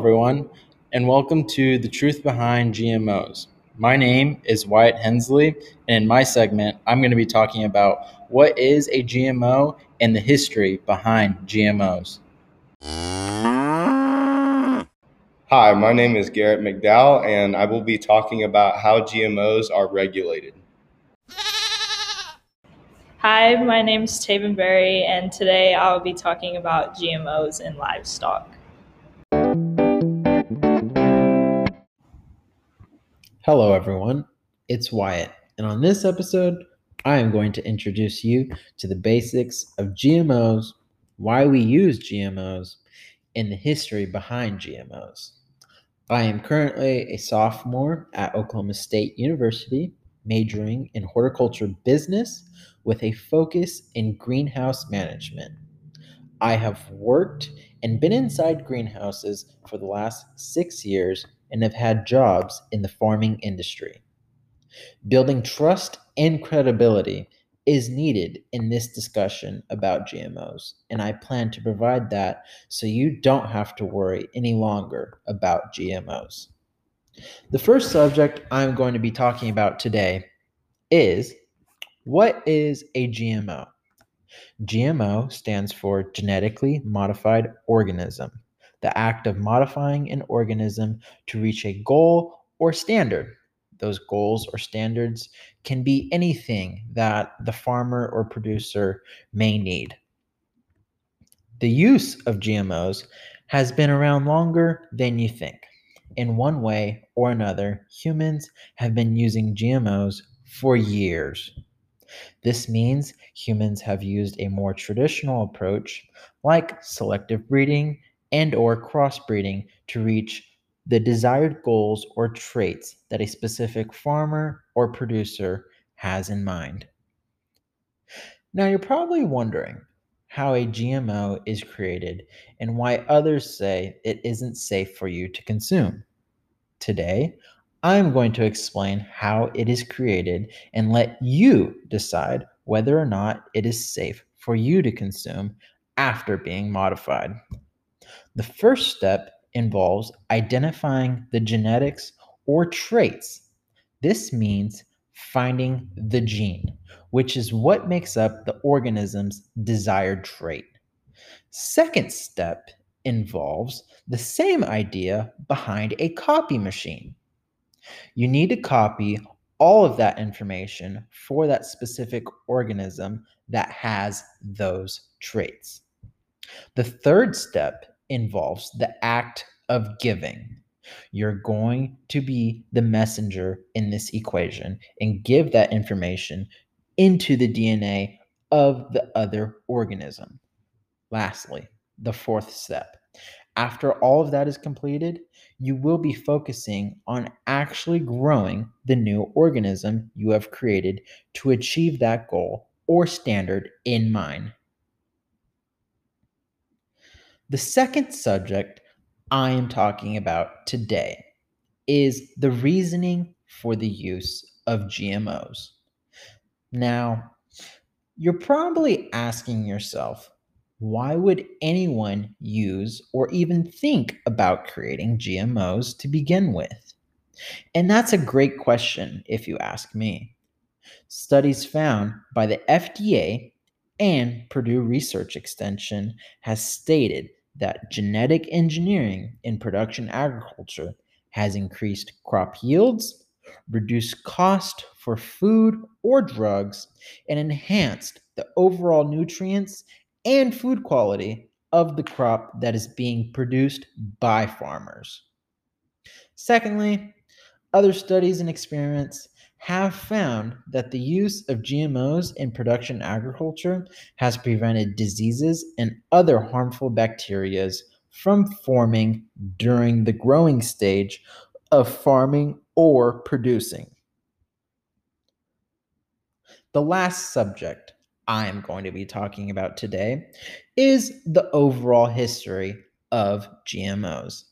Hello, everyone, and welcome to The Truth Behind GMOs. My name is Wyatt Hensley, and in my segment, I'm going to be talking about what is a GMO and the history behind GMOs. Hi, my name is Garrett McDowell, and I will be talking about how GMOs are regulated. Hi, my name is Taven Berry, and today I will be talking about GMOs in livestock. Hello, everyone. It's Wyatt, and on this episode, I am going to introduce you to the basics of GMOs, why we use GMOs, and the history behind GMOs. I am currently a sophomore at Oklahoma State University, majoring in horticulture business with a focus in greenhouse management. I have worked and been inside greenhouses for the last six years and have had jobs in the farming industry. Building trust and credibility is needed in this discussion about GMOs, and I plan to provide that so you don't have to worry any longer about GMOs. The first subject I'm going to be talking about today is what is a GMO? GMO stands for genetically modified organism, the act of modifying an organism to reach a goal or standard those goals or standards can be anything that the farmer or producer may need. The use of GMOs has been around longer than you think. In one way or another, humans have been using GMOs for years. This means humans have used a more traditional approach like selective breeding and or crossbreeding to reach the desired goals or traits that a specific farmer or producer has in mind. Now, you're probably wondering how a GMO is created and why others say it isn't safe for you to consume. Today, I'm going to explain how it is created and let you decide whether or not it is safe for you to consume after being modified. The first step involves identifying the genetics or traits. This means finding the gene, which is what makes up the organism's desired trait. Second step involves the same idea behind a copy machine. You need to copy all of that information for that specific organism that has those traits. The third step involves the act of giving. You're going to be the messenger in this equation and give that information into the DNA of the other organism. Lastly, the fourth step. After all of that is completed, you will be focusing on actually growing the new organism you have created to achieve that goal or standard in mind. The second subject I am talking about today is the reasoning for the use of GMOs. Now, you're probably asking yourself, why would anyone use or even think about creating GMOs to begin with? And that's a great question, if you ask me. Studies found by the FDA and Purdue Research Extension has stated that genetic engineering in production agriculture has increased crop yields, reduced cost for food or drugs, and enhanced the overall nutrients and food quality of the crop that is being produced by farmers. Secondly, other studies and experiments have found that the use of GMOs in production agriculture has prevented diseases and other harmful bacteria from forming during the growing stage of farming or producing. The last subject I am going to be talking about today is the overall history of GMOs.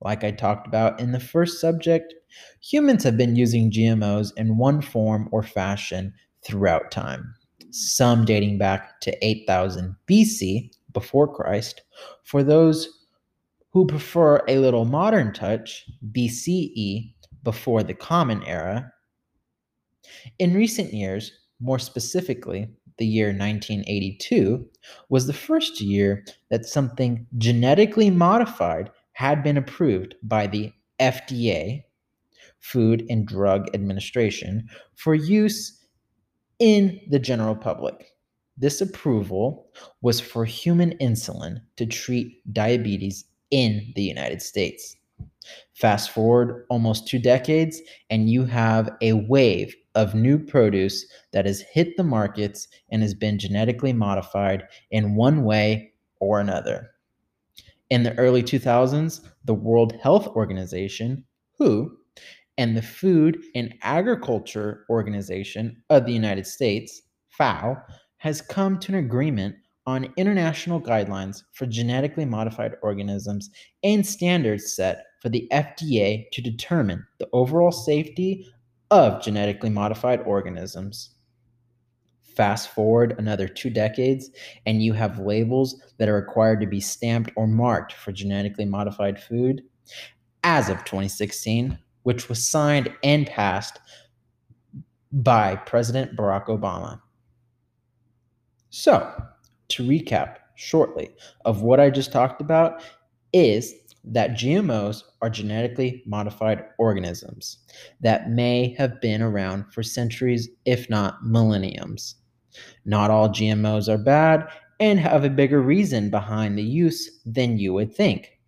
Like I talked about in the first subject, humans have been using GMOs in one form or fashion throughout time, some dating back to 8000 BC, before Christ, for those who prefer a little modern touch, BCE, before the Common Era. In recent years, more specifically, the year 1982 was the first year that something genetically modified had been approved by the FDA, Food and Drug Administration, for use in the general public. This approval was for human insulin to treat diabetes in the United States. Fast forward almost two decades, and you have a wave of new produce that has hit the markets and has been genetically modified in one way or another. In the early 2000s, the World Health Organization, WHO, and the Food and Agriculture Organization of the United States, FAO, has come to an agreement on international guidelines for genetically modified organisms and standards set for the FDA to determine the overall safety of genetically modified organisms. Fast forward another two decades, and you have labels that are required to be stamped or marked for genetically modified food. As of 2016, which was signed and passed by President Barack Obama. So, to recap shortly of what I just talked about, is that GMOs are genetically modified organisms that may have been around for centuries, if not millenniums. Not all GMOs are bad and have a bigger reason behind the use than you would think.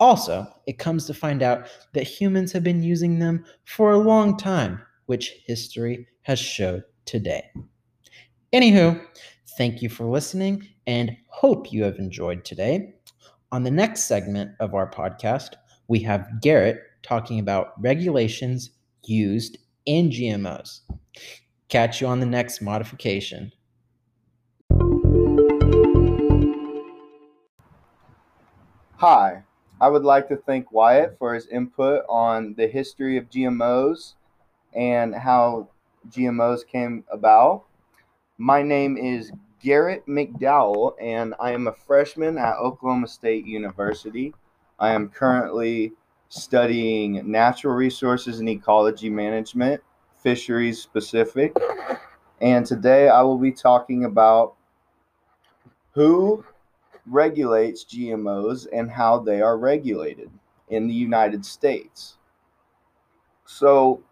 Also, it comes to find out that humans have been using them for a long time, which history has showed today. Anywho, thank you for listening and hope you have enjoyed today. On the next segment of our podcast, we have Garrett talking about regulations used in GMOs. Catch you on the next modification. Hi, I would like to thank Wyatt for his input on the history of GMOs and how GMOs came about. My name is Garrett McDowell, and I am a freshman at Oklahoma State University. I am currently studying natural resources and ecology management, fisheries specific. And today I will be talking about who regulates GMOs and how they are regulated in the United States. So,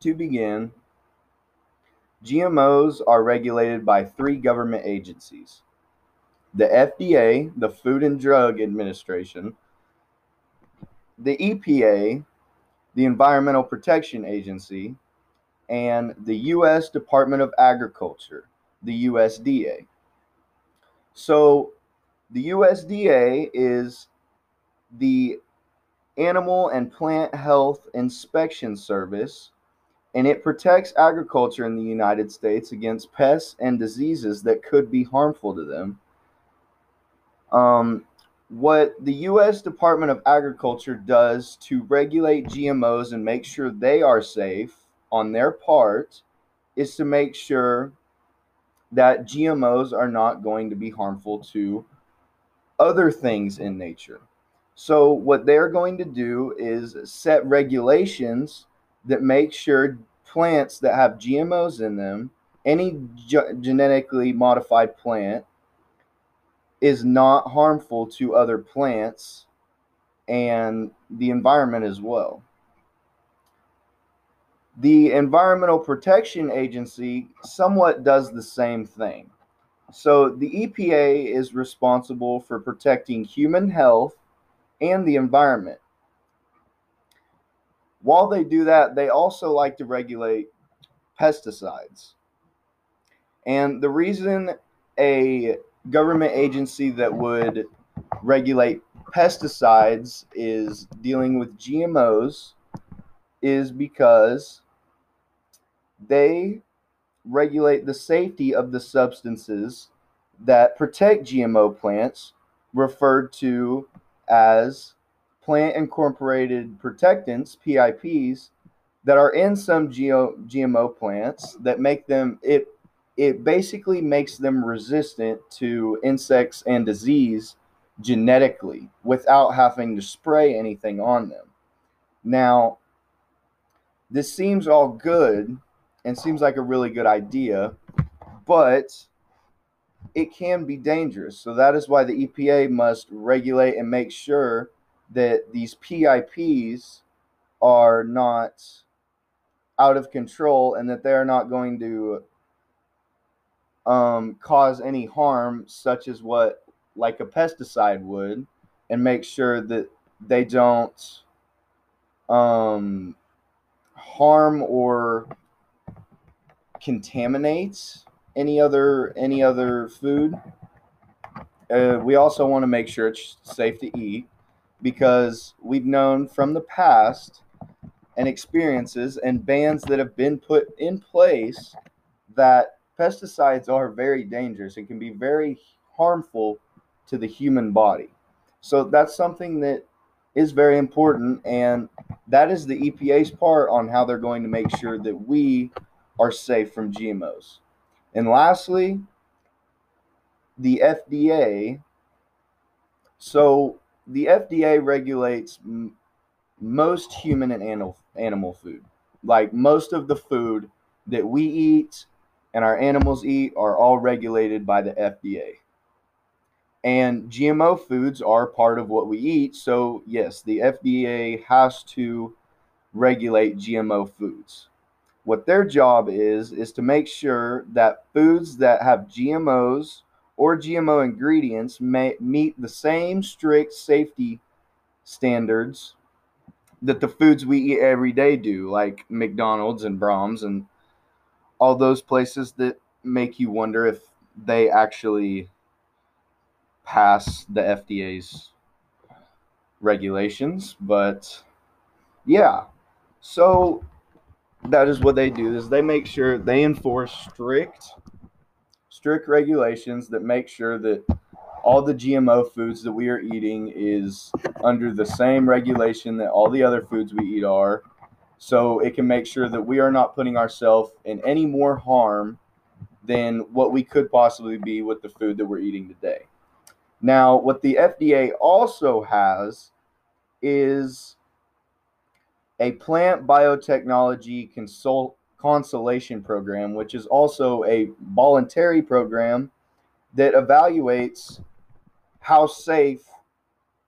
to begin, GMOs are regulated by three government agencies the FDA, the Food and Drug Administration, the EPA, the Environmental Protection Agency, and the U.S. Department of Agriculture, the USDA. So, the USDA is the Animal and Plant Health Inspection Service and it protects agriculture in the United States against pests and diseases that could be harmful to them. Um, what the U.S. Department of Agriculture does to regulate GMOs and make sure they are safe on their part is to make sure that GMOs are not going to be harmful to other things in nature. So, what they're going to do is set regulations that make sure plants that have GMOs in them, any ge- genetically modified plant, is not harmful to other plants and the environment as well. The Environmental Protection Agency somewhat does the same thing. So, the EPA is responsible for protecting human health and the environment. While they do that, they also like to regulate pesticides. And the reason a government agency that would regulate pesticides is dealing with GMOs is because they regulate the safety of the substances that protect GMO plants, referred to as plant incorporated protectants, PIPs, that are in some GMO plants that make them it it basically makes them resistant to insects and disease genetically without having to spray anything on them. Now, this seems all good and seems like a really good idea, but it can be dangerous. So that is why the EPA must regulate and make sure that these PIPs are not out of control and that they're not going to um, cause any harm, such as what like a pesticide would, and make sure that they don't um, harm or contaminate any other any other food. Uh, we also want to make sure it's safe to eat because we've known from the past and experiences and bans that have been put in place that pesticides are very dangerous and can be very harmful to the human body. So that's something that is very important and that is the EPA's part on how they're going to make sure that we are safe from GMOs. And lastly, the FDA. So the FDA regulates m- most human and animal animal food. Like most of the food that we eat and our animals eat are all regulated by the FDA. And GMO foods are part of what we eat. So, yes, the FDA has to regulate GMO foods what their job is is to make sure that foods that have GMOs or GMO ingredients may meet the same strict safety standards that the foods we eat every day do, like McDonald's and Braum's and all those places that make you wonder if they actually pass the FDA's regulations. But yeah, so that is what they do is they make sure they enforce strict strict regulations that make sure that all the GMO foods that we are eating is under the same regulation that all the other foods we eat are. So it can make sure that we are not putting ourselves in any more harm than what we could possibly be with the food that we're eating today. Now, what the FDA also has is a plant biotechnology consult consolation program, which is also a voluntary program that evaluates how safe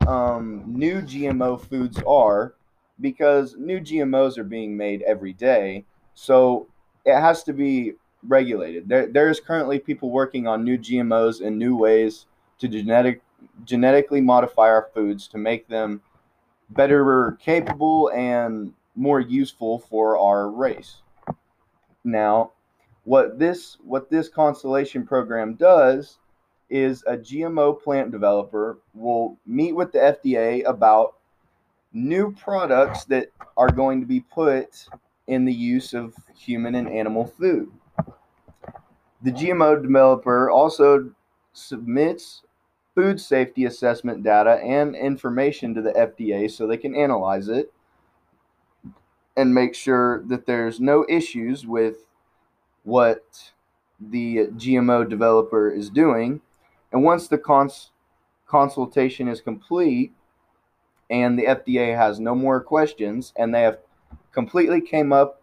um, new GMO foods are because new GMOs are being made every day. So it has to be regulated. There, there is currently people working on new GMOs and new ways to genetic, genetically modify our foods to make them better capable and more useful for our race. Now, what this what this constellation program does is a GMO plant developer will meet with the FDA about new products that are going to be put in the use of human and animal food. The GMO developer also submits food safety assessment data and information to the FDA so they can analyze it and make sure that there's no issues with what the GMO developer is doing. And once the cons- consultation is complete and the FDA has no more questions and they have completely came up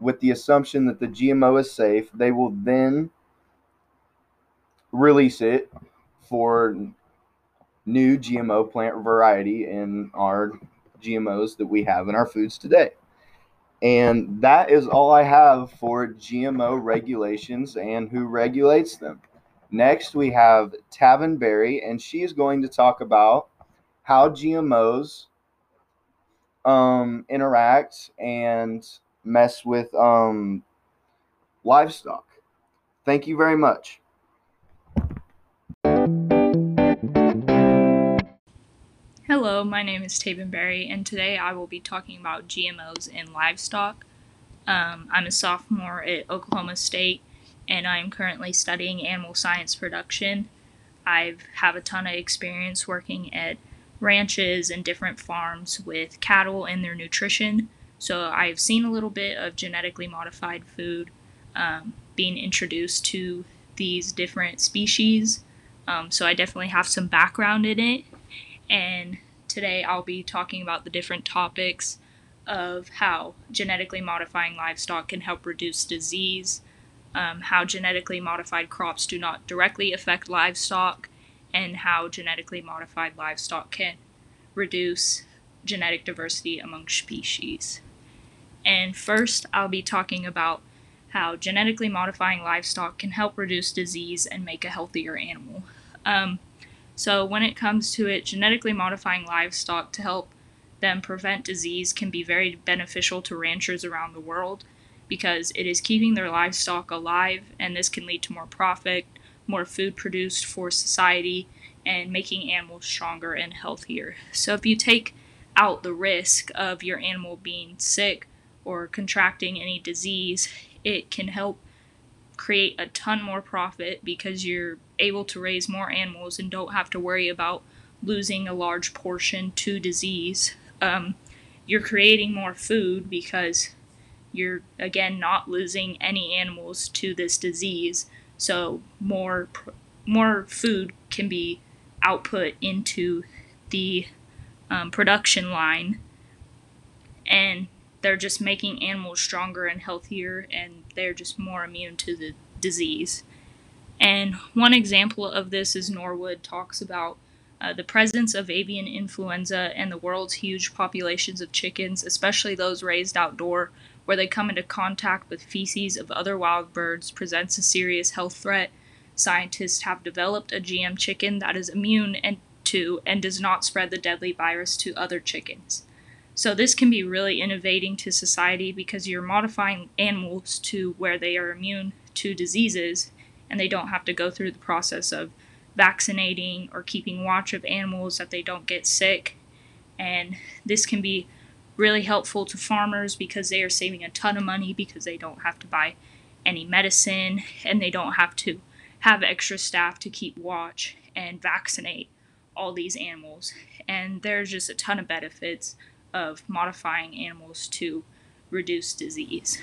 with the assumption that the GMO is safe, they will then release it for new GMO plant variety in our GMOs that we have in our foods today. And that is all I have for GMO regulations and who regulates them. Next, we have Tavin Berry, and she is going to talk about how GMOs um, interact and mess with um, livestock. Thank you very much. Hello, my name is Taven Berry, and today I will be talking about GMOs in livestock. Um, I'm a sophomore at Oklahoma State, and I am currently studying animal science production. I have a ton of experience working at ranches and different farms with cattle and their nutrition, so I've seen a little bit of genetically modified food um, being introduced to these different species Um, so I definitely have some background in it. And today I'll be talking about the different topics of how genetically modifying livestock can help reduce disease, um, how genetically modified crops do not directly affect livestock, and how genetically modified livestock can reduce genetic diversity among species. And first, I'll be talking about how genetically modifying livestock can help reduce disease and make a healthier animal. Um, so, when it comes to it, genetically modifying livestock to help them prevent disease can be very beneficial to ranchers around the world because it is keeping their livestock alive, and this can lead to more profit, more food produced for society, and making animals stronger and healthier. So, if you take out the risk of your animal being sick or contracting any disease, it can help create a ton more profit because you're able to raise more animals and don't have to worry about losing a large portion to disease. Um, you're creating more food because you're again not losing any animals to this disease. So more more food can be output into the um, production line. And they're just making animals stronger and healthier and they're just more immune to the disease and one example of this is norwood talks about uh, the presence of avian influenza and the world's huge populations of chickens especially those raised outdoor where they come into contact with feces of other wild birds presents a serious health threat scientists have developed a gm chicken that is immune and to and does not spread the deadly virus to other chickens. So, this can be really innovating to society because you're modifying animals to where they are immune to diseases and they don't have to go through the process of vaccinating or keeping watch of animals that they don't get sick. And this can be really helpful to farmers because they are saving a ton of money because they don't have to buy any medicine and they don't have to have extra staff to keep watch and vaccinate all these animals. And there's just a ton of benefits of modifying animals to reduce disease.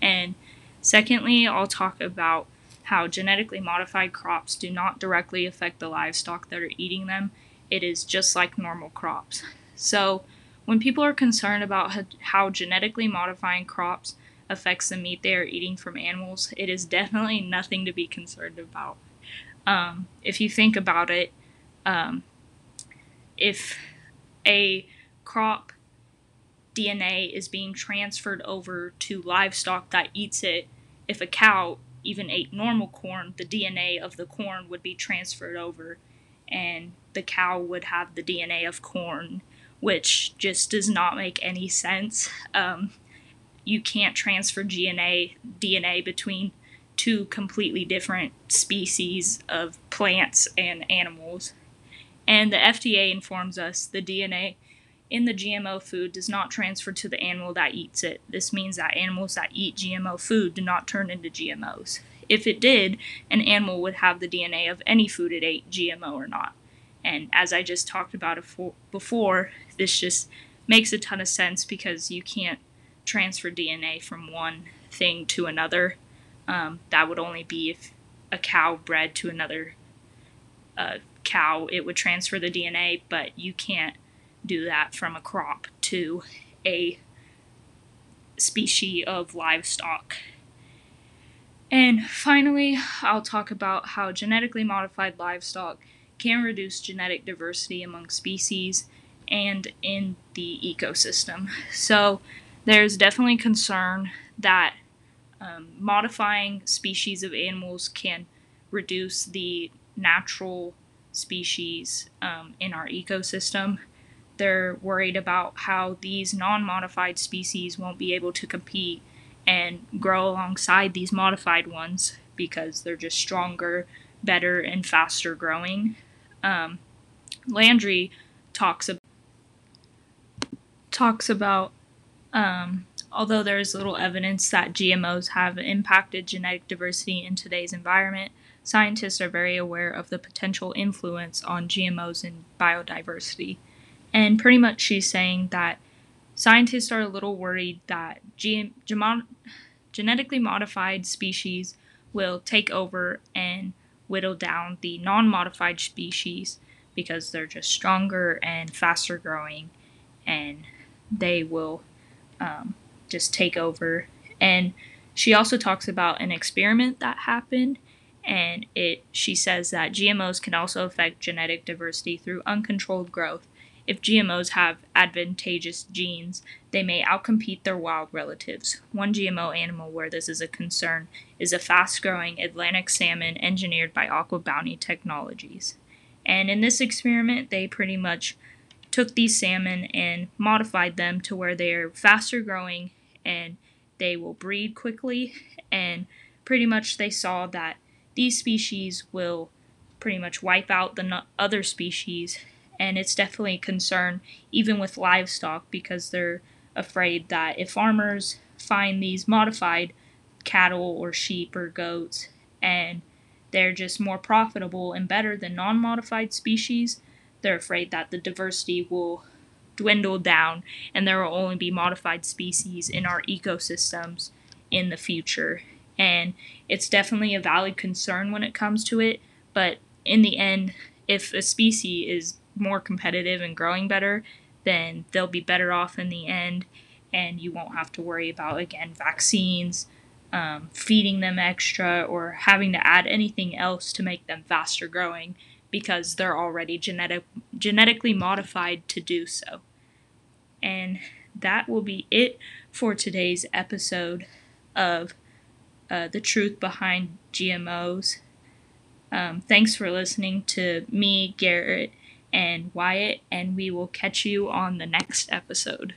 And secondly, I'll talk about how genetically modified crops do not directly affect the livestock that are eating them. It is just like normal crops. So, when people are concerned about how genetically modifying crops affects the meat they are eating from animals, it is definitely nothing to be concerned about. Um, if you think about it, um, if a crop DNA is being transferred over to livestock that eats it, if a cow even ate normal corn, the DNA of the corn would be transferred over, and the cow would have the DNA of corn, which just does not make any sense. Um, you can't transfer DNA DNA between two completely different species of plants and animals. And the FDA informs us the DNA in the GMO food does not transfer to the animal that eats it. This means that animals that eat GMO food do not turn into GMOs. If it did, an animal would have the DNA of any food it ate, GMO or not. And as I just talked about before, this just makes a ton of sense because you can't transfer DNA from one thing to another. Um, that would only be if a cow bred to another uh, cow, it would transfer the DNA, but you can't do that from a crop to a species of livestock. And finally, I'll talk about how genetically modified livestock can reduce genetic diversity among species and in the ecosystem. So, there's definitely concern that um, modifying species of animals can reduce the natural species um, in our ecosystem. They're worried about how these non modified species won't be able to compete and grow alongside these modified ones because they're just stronger, better, and faster growing. Um, Landry talks about talks about um, although there is little evidence that GMOs have impacted genetic diversity in today's environment, scientists are very aware of the potential influence on GMOs and biodiversity. And pretty much she's saying that scientists are a little worried that G- genetically modified species will take over and whittle down the non modified species because they're just stronger and faster growing and they will um, just take over. And she also talks about an experiment that happened and it she says that GMOs can also affect genetic diversity through uncontrolled growth. If GMOs have advantageous genes, they may outcompete their wild relatives. One GMO animal where this is a concern is a fast growing Atlantic salmon engineered by AquaBounty Technologies. And in this experiment, they pretty much took these salmon and modified them to where they are faster growing and they will breed quickly. And pretty much they saw that these species will pretty much wipe out the other species and it's definitely a concern even with livestock because they're afraid that if farmers find these modified cattle or sheep or goats and they're just more profitable and better than non-modified species they're afraid that the diversity will dwindle down and there will only be modified species in our ecosystems in the future. And it's definitely a valid concern when it comes to it but in the end if a species is more competitive and growing better, then they'll be better off in the end, and you won't have to worry about again vaccines, um, feeding them extra, or having to add anything else to make them faster growing because they're already genetic genetically modified to do so. And that will be it for today's episode of uh, the truth behind GMOs. Um, thanks for listening to me, Garrett, and Wyatt, and we will catch you on the next episode.